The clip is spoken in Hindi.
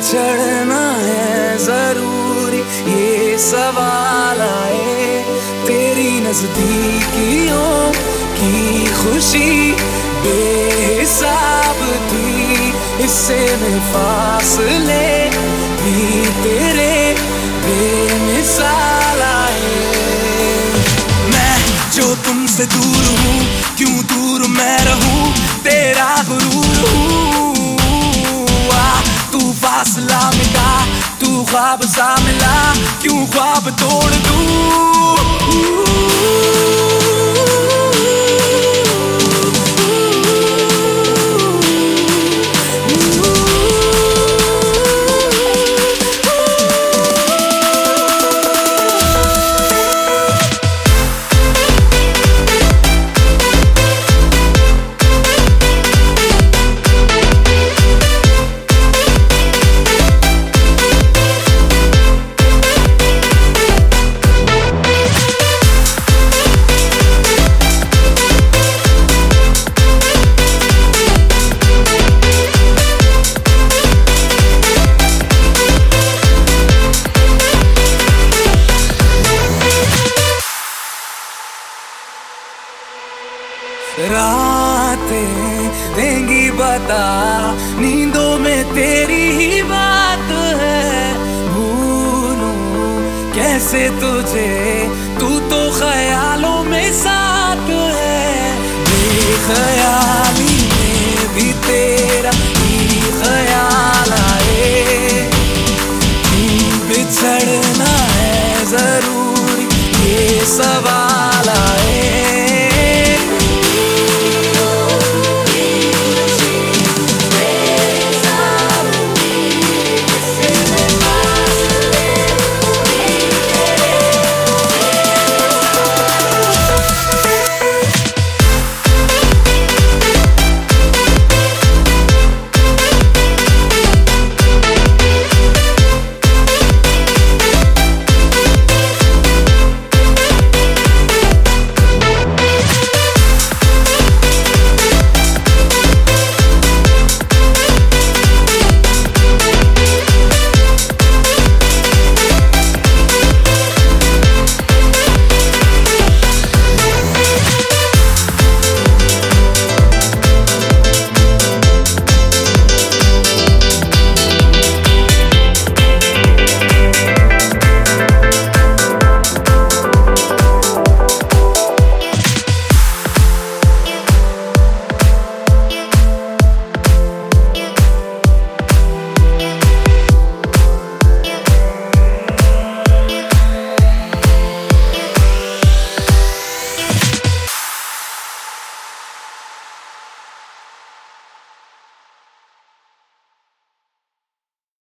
चढ़ना है ज़रूरी, ये सवाल आए तेरी नजदीकियों की खुशी, बेहिसाब थी, इससे मैं फासले भी तेरे बेमिसाल आए। मैं जो तुमसे दूर हूँ, क्यों दूर मैं रहूँ, तेरा गुरूर हूँ। ख्वाब सा मिला क्यों ख्वाब तोड़ दूँ? रातें देंगी बता, नींदों में तेरी ही बात है। भूलू कैसे तुझे, तू तो ख्यालों में साथ है। बेख्याली में भी तेरा ही ख्याल आए। बिछड़ना है ज़रूरी, ये सवाल